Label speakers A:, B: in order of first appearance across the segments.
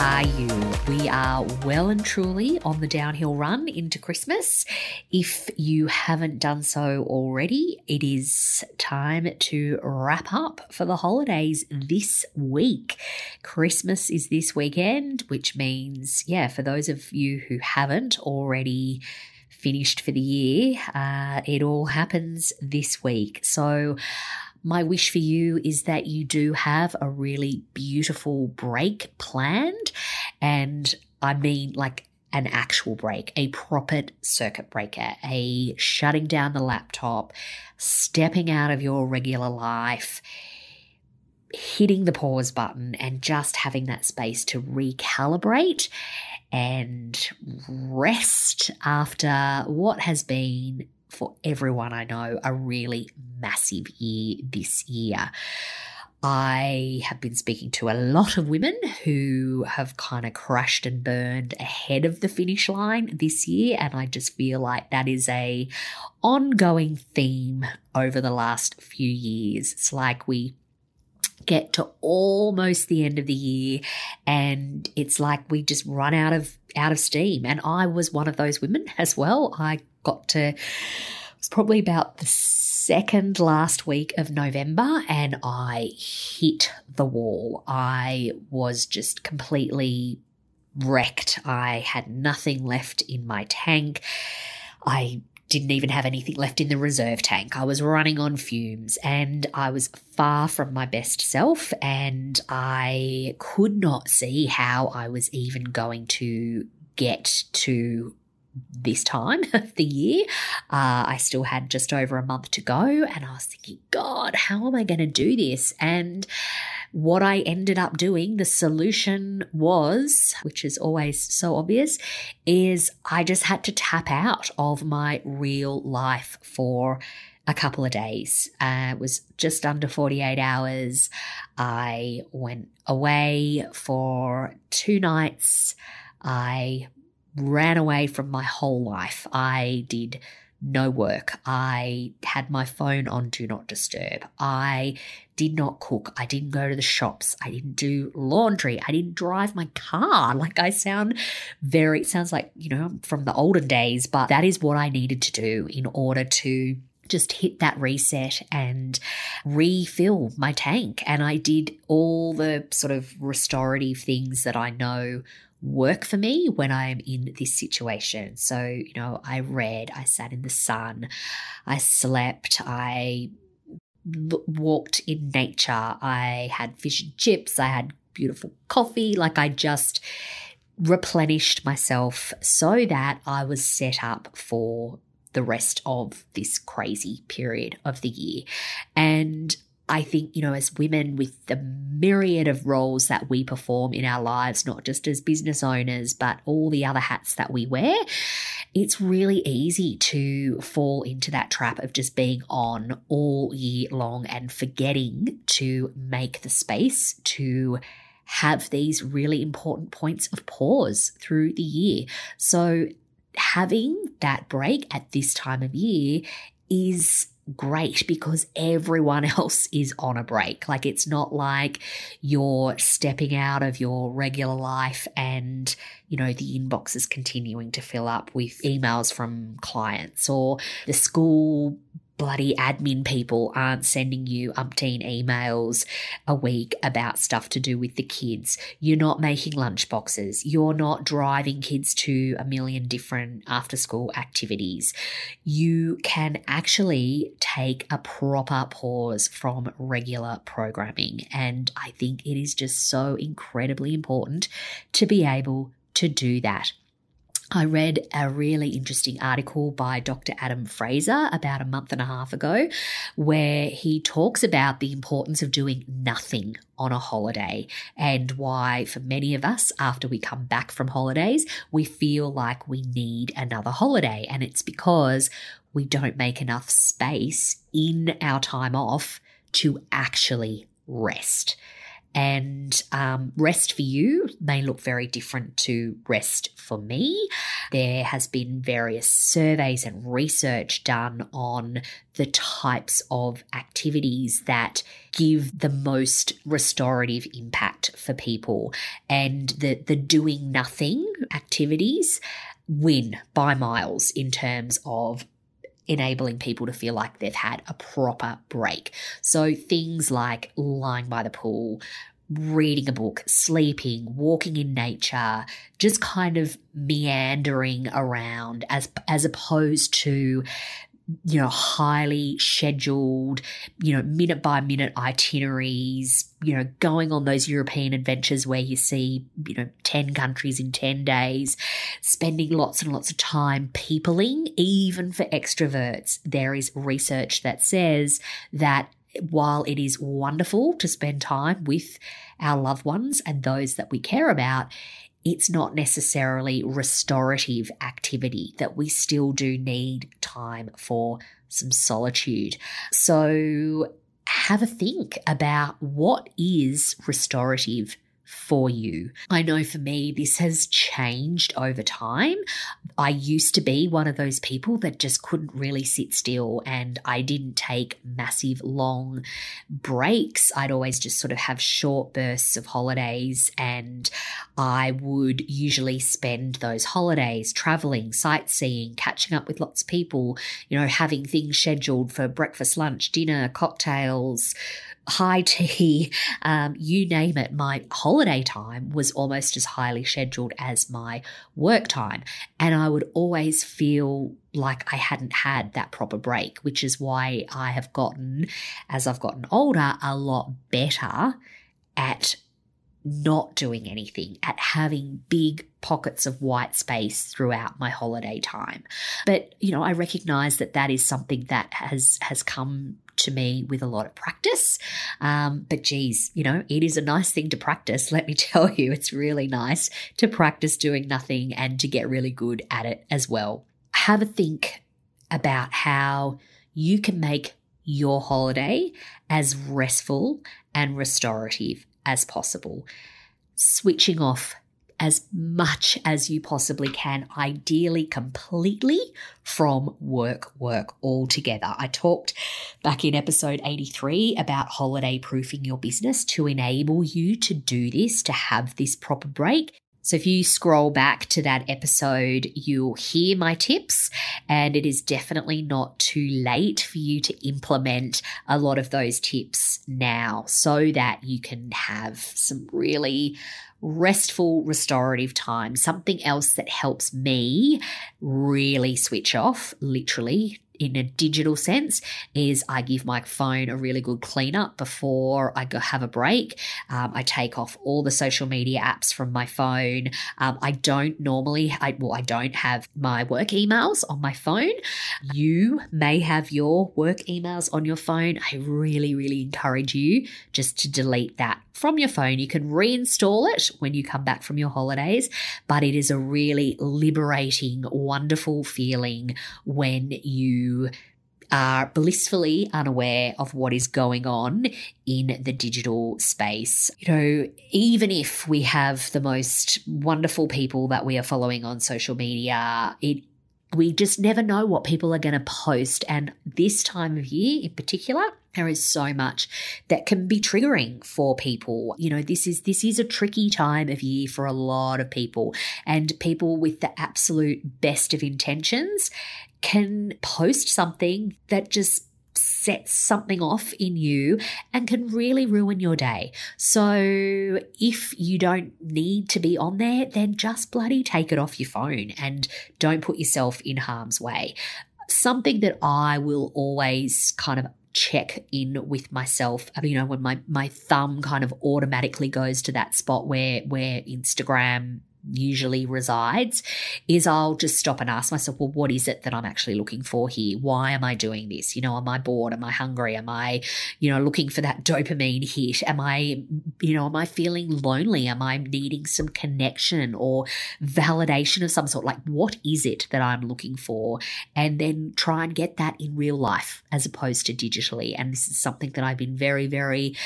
A: Are you? We are well and truly on the downhill run into Christmas. If you haven't done so already, it is time to wrap up for the holidays this week. Christmas is this weekend, which means, yeah, for those of you who haven't already finished for the year, uh, it all happens this week. So, my wish for you is that you do have a really beautiful break planned. And I mean, like an actual break, a proper circuit breaker, a shutting down the laptop, stepping out of your regular life, hitting the pause button, and just having that space to recalibrate and rest after what has been for everyone I know a really massive year this year. I have been speaking to a lot of women who have kind of crashed and burned ahead of the finish line this year and I just feel like that is a ongoing theme over the last few years. It's like we get to almost the end of the year and it's like we just run out of out of steam and I was one of those women as well. I got to it was probably about the second last week of November and I hit the wall. I was just completely wrecked. I had nothing left in my tank. I didn't even have anything left in the reserve tank. I was running on fumes and I was far from my best self, and I could not see how I was even going to get to this time of the year. Uh, I still had just over a month to go, and I was thinking, God, how am I going to do this? And what I ended up doing, the solution was, which is always so obvious, is I just had to tap out of my real life for a couple of days. Uh, it was just under 48 hours. I went away for two nights. I ran away from my whole life. I did no work. I had my phone on do not disturb. I did not cook. I didn't go to the shops. I didn't do laundry. I didn't drive my car. Like I sound very, it sounds like, you know, from the olden days, but that is what I needed to do in order to just hit that reset and refill my tank. And I did all the sort of restorative things that I know work for me when I'm in this situation. So, you know, I read, I sat in the sun, I slept, I walked in nature, I had fish and chips, I had beautiful coffee. Like I just replenished myself so that I was set up for the rest of this crazy period of the year. And I think, you know, as women with the myriad of roles that we perform in our lives, not just as business owners, but all the other hats that we wear, it's really easy to fall into that trap of just being on all year long and forgetting to make the space to have these really important points of pause through the year. So, having that break at this time of year is great because everyone else is on a break. Like it's not like you're stepping out of your regular life and, you know, the inbox is continuing to fill up with emails from clients or the school bloody admin people aren't sending you umpteen emails a week about stuff to do with the kids. You're not making lunch boxes. You're not driving kids to a million different after school activities. You can actually take a proper pause from regular programming. And I think it is just so incredibly important to be able to do that. I read a really interesting article by Dr. Adam Fraser about a month and a half ago, where he talks about the importance of doing nothing on a holiday and why, for many of us, after we come back from holidays, we feel like we need another holiday. And it's because we don't make enough space in our time off to actually rest. And um, rest for you may look very different to rest for me. There has been various surveys and research done on the types of activities that give the most restorative impact for people. And the, the doing nothing activities win by miles in terms of enabling people to feel like they've had a proper break. So things like lying by the pool, reading a book, sleeping, walking in nature, just kind of meandering around as as opposed to you know highly scheduled you know minute by minute itineraries you know going on those european adventures where you see you know 10 countries in 10 days spending lots and lots of time peopling even for extroverts. There is research that says that while it is wonderful to spend time with our loved ones and those that we care about, it's not necessarily restorative activity, that we still do need time for some solitude. So have a think about what is restorative for you. I know for me, this has changed over time. I used to be one of those people that just couldn't really sit still and I didn't take massive long breaks. I'd always just sort of have short bursts of holidays and I would usually spend those holidays traveling, sightseeing, catching up with lots of people, you know, having things scheduled for breakfast, lunch, dinner, cocktails high tea, um, you name it, my holiday time was almost as highly scheduled as my work time. And I would always feel like I hadn't had that proper break, which is why I have gotten, as I've gotten older, a lot better at not doing anything, at having big pockets of white space throughout my holiday time. But, you know, I recognize that that is something that has has come to me with a lot of practice. Um, but geez, you know, it is a nice thing to practice. Let me tell you, it's really nice to practice doing nothing and to get really good at it as well. Have a think about how you can make your holiday as restful and restorative as possible. Switching off as much as you possibly can, ideally completely from work work altogether. I talked back in episode 83 about holiday proofing your business to enable you to do this, to have this proper break. So if you scroll back to that episode, you'll hear my tips, and it is definitely not too late for you to implement a lot of those tips now so that you can have some really restful, restorative time. Something else that helps me really switch off, literally in a digital sense is I give my phone a really good clean up before I go have a break. Um, I take off all the social media apps from my phone. Um, I don't normally, I, well, I don't have my work emails on my phone. You may have your work emails on your phone. I really, really encourage you just to delete that from your phone. You can reinstall it when you come back from your holidays, but it is a really liberating, wonderful feeling when you are blissfully unaware of what is going on in the digital space. You know, even if we have the most wonderful people that we are following on social media, it we just never know what people are going to post. And this time of year in particular, there is so much that can be triggering for people. You know, this is this is a tricky time of year for a lot of people and people with the absolute best of intentions can post something that just sets something off in you and can really ruin your day. So if you don't need to be on there, then just bloody take it off your phone and don't put yourself in harm's way. Something that I will always kind of check in with myself uh, you know when my my thumb kind of automatically goes to that spot where where Instagram usually resides is I'll just stop and ask myself, well, what is it that I'm actually looking for here? Why am I doing this? You know, am I bored? Am I hungry? Am I, you know, looking for that dopamine hit? Am I, you know, am I feeling lonely? Am I needing some connection or validation of some sort? Like, what is it that I'm looking for? And then try and get that in real life as opposed to digitally. And this is something that I've been very, very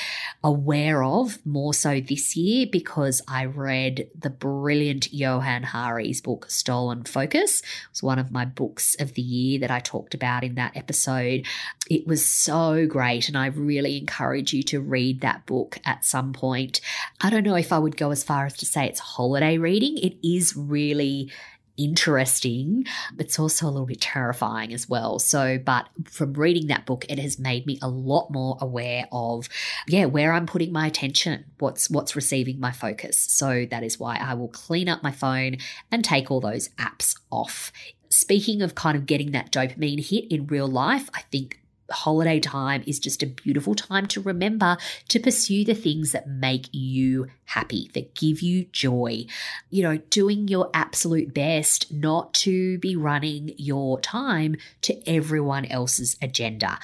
A: aware of more so this year because I read the brilliant Johann Hari's book, Stolen Focus. It was one of my books of the year that I talked about in that episode. It was so great, and I really encourage you to read that book at some point. I don't know if I would go as far as to say it's holiday reading. It is really interesting. It's also a little bit terrifying as well. So, but from reading that book, it has made me a lot more aware of, yeah, where I'm putting my attention, what's what's receiving my focus. So that is why I will clean up my phone and take all those apps off. Speaking of kind of getting that dopamine hit in real life, I think holiday time is just a beautiful time to remember to pursue the things that make you happy, that give you joy. You know, doing your absolute best not to be running your time to everyone else's agenda.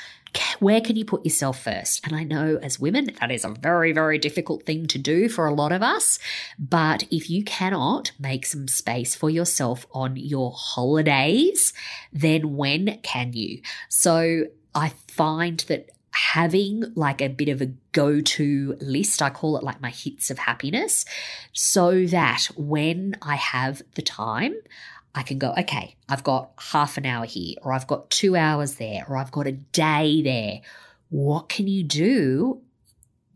A: Where can you put yourself first? And I know as women, that is a very, very difficult thing to do for a lot of us. But if you cannot make some space for yourself on your holidays, then when can you? So I find that having like a bit of a go to list, I call it like my hits of happiness, so that when I have the time, I can go, okay, I've got half an hour here, or I've got two hours there, or I've got a day there. What can you do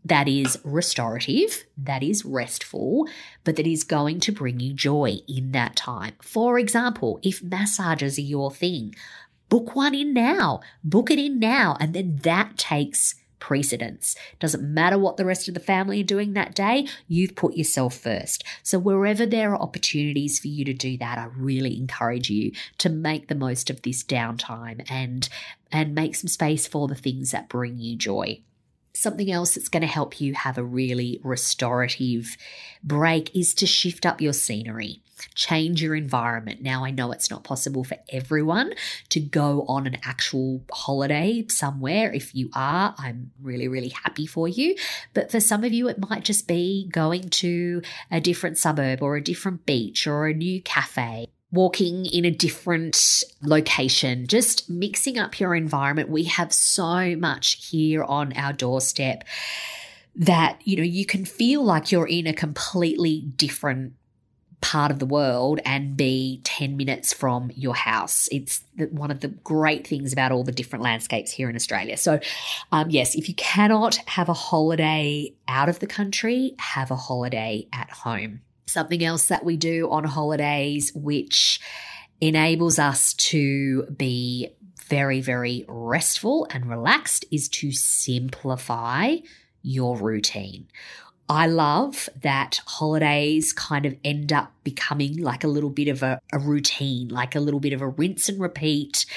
A: that is restorative, that is restful, but that is going to bring you joy in that time? For example, if massages are your thing, book one in now, book it in now. And then that takes precedence. Doesn't matter what the rest of the family are doing that day, you've put yourself first. So, wherever there are opportunities for you to do that, I really encourage you to make the most of this downtime and, and make some space for the things that bring you joy. Something else that's going to help you have a really restorative break is to shift up your scenery change your environment. Now, I know it's not possible for everyone to go on an actual holiday somewhere. If you are, I'm really, really happy for you. But for some of you, it might just be going to a different suburb or a different beach or a new cafe walking in a different location, just mixing up your environment. We have so much here on our doorstep that, you know, you can feel like you're in a completely different part of the world and be 10 minutes from your house. It's one of the great things about all the different landscapes here in Australia. So, um, yes, if you cannot have a holiday out of the country, have a holiday at home. Something else that we do on holidays, which enables us to be very, very restful and relaxed, is to simplify your routine. I love that holidays kind of end up becoming like a little bit of a, a, routine, like a little bit of a rinse and repeat.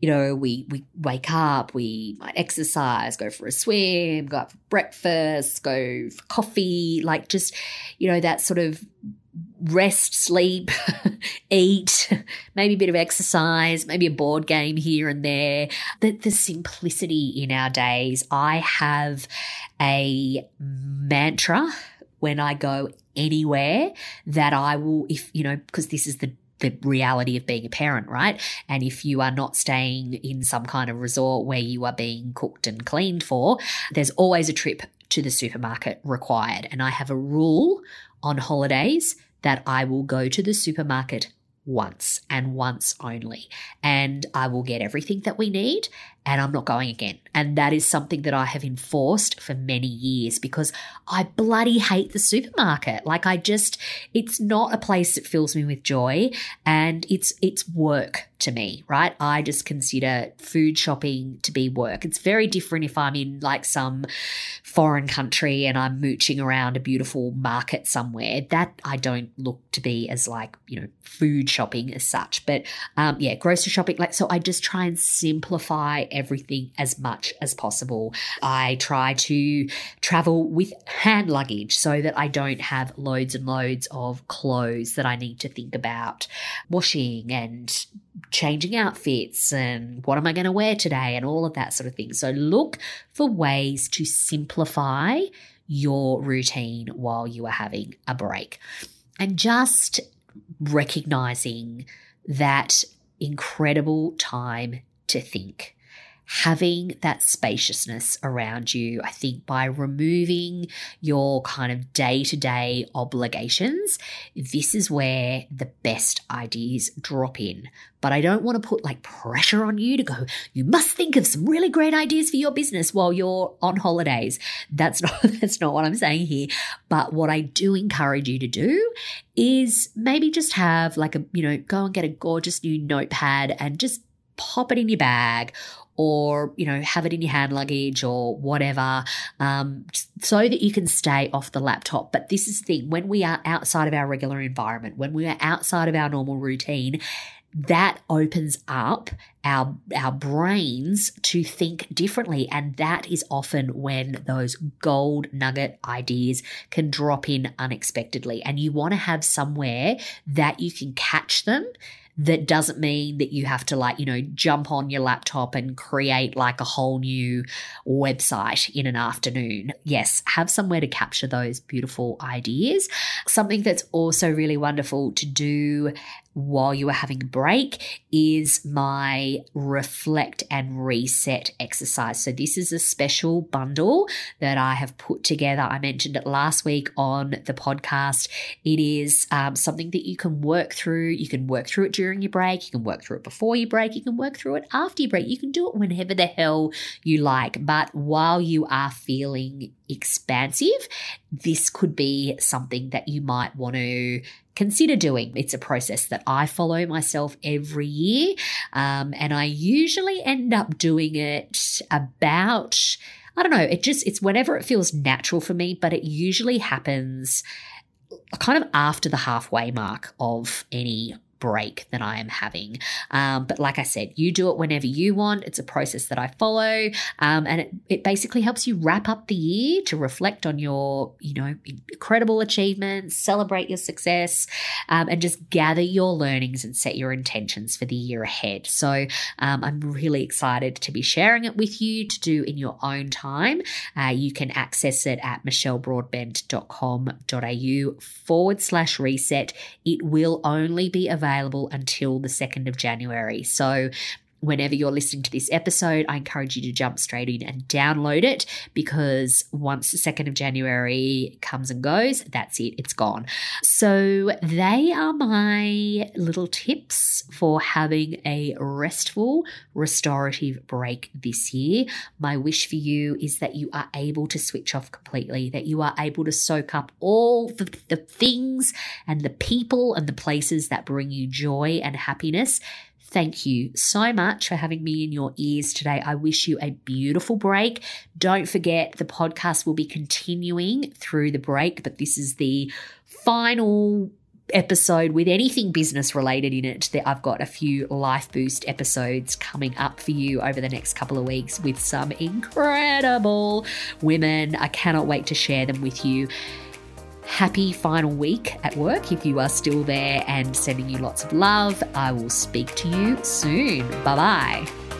A: You know, we we wake up, we might exercise, go for a swim, go out for breakfast, go for coffee, like just, you know, that sort of rest, sleep, eat, maybe a bit of exercise, maybe a board game here and there. The, the simplicity in our days. I have a mantra when I go anywhere that I will, if, you know, because this is the the reality of being a parent, right? And if you are not staying in some kind of resort where you are being cooked and cleaned for, there's always a trip to the supermarket required. And I have a rule on holidays that I will go to the supermarket once and once only. And I will get everything that we need and I'm not going again. And that is something that I have enforced for many years because I bloody hate the supermarket. Like I just it's not a place that fills me with joy and it's it's work to me, right? I just consider food shopping to be work. It's very different if I'm in like some foreign country and I'm mooching around a beautiful market somewhere. That I don't look to be as like, you know, food shopping as such. But um yeah, grocery shopping like so I just try and simplify everything as much as possible. I try to travel with hand luggage so that I don't have loads and loads of clothes that I need to think about washing and changing outfits and what am I going to wear today and all of that sort of thing. So look for ways to simplify your routine while you are having a break. And just recognizing that incredible time to think having that spaciousness around you. I think by removing your kind of day to day obligations, this is where the best ideas drop in. But I don't want to put like pressure on you to go, you must think of some really great ideas for your business while you're on holidays. That's not, that's not what I'm saying here. But what I do encourage you to do is maybe just have like a, you know, go and get a gorgeous new notepad and just pop it in your bag or you know have it in your hand luggage or whatever um, so that you can stay off the laptop. But this is the thing when we are outside of our regular environment when we are outside of our normal routine that opens up our our brains to think differently. And that is often when those gold nugget ideas can drop in unexpectedly. And you want to have somewhere that you can catch them that doesn't mean that you have to like, you know, jump on your laptop and create like a whole new website in an afternoon. Yes, have somewhere to capture those beautiful ideas. Something that's also really wonderful to do while you are having a break is my reflect and reset exercise. So, this is a special bundle that I have put together. I mentioned it last week on the podcast. It is um, something that you can work through. You can work through it during your break, you can work through it before you break, you can work through it after you break. You can do it whenever the hell you like. But while you are feeling expansive, this could be something that you might want to consider doing. It's a process that I follow myself every year. Um, and I usually end up doing it about, I don't know, it just, it's whenever it feels natural for me, but it usually happens kind of after the halfway mark of any break that I am having. Um, but like I said, you do it whenever you want. It's a process that I follow. Um, and it, it basically helps you wrap up the year to reflect on your, you know, incredible achievements, celebrate your success, um, and just gather your learnings and set your intentions for the year ahead. So um, I'm really excited to be sharing it with you to do in your own time. Uh, you can access it at michellebroadbent.com.au forward slash reset. It will only be available available until the 2nd of January. So whenever you're listening to this episode, I encourage you to jump straight in and download it because once the 2nd of January comes and goes, that's it, it's gone. So, they are my little tips for having a restful, restorative break this year. My wish for you is that you are able to switch off completely, that you are able to soak up all the, the things and the people and the places that bring you joy and happiness Thank you so much for having me in your ears today. I wish you a beautiful break. Don't forget the podcast will be continuing through the break, but this is the final episode with anything business related in it that I've got a few life boost episodes coming up for you over the next couple of weeks with some incredible women. I cannot wait to share them with you happy final week at work if you are still there and sending you lots of love. I will speak to you soon. Bye bye.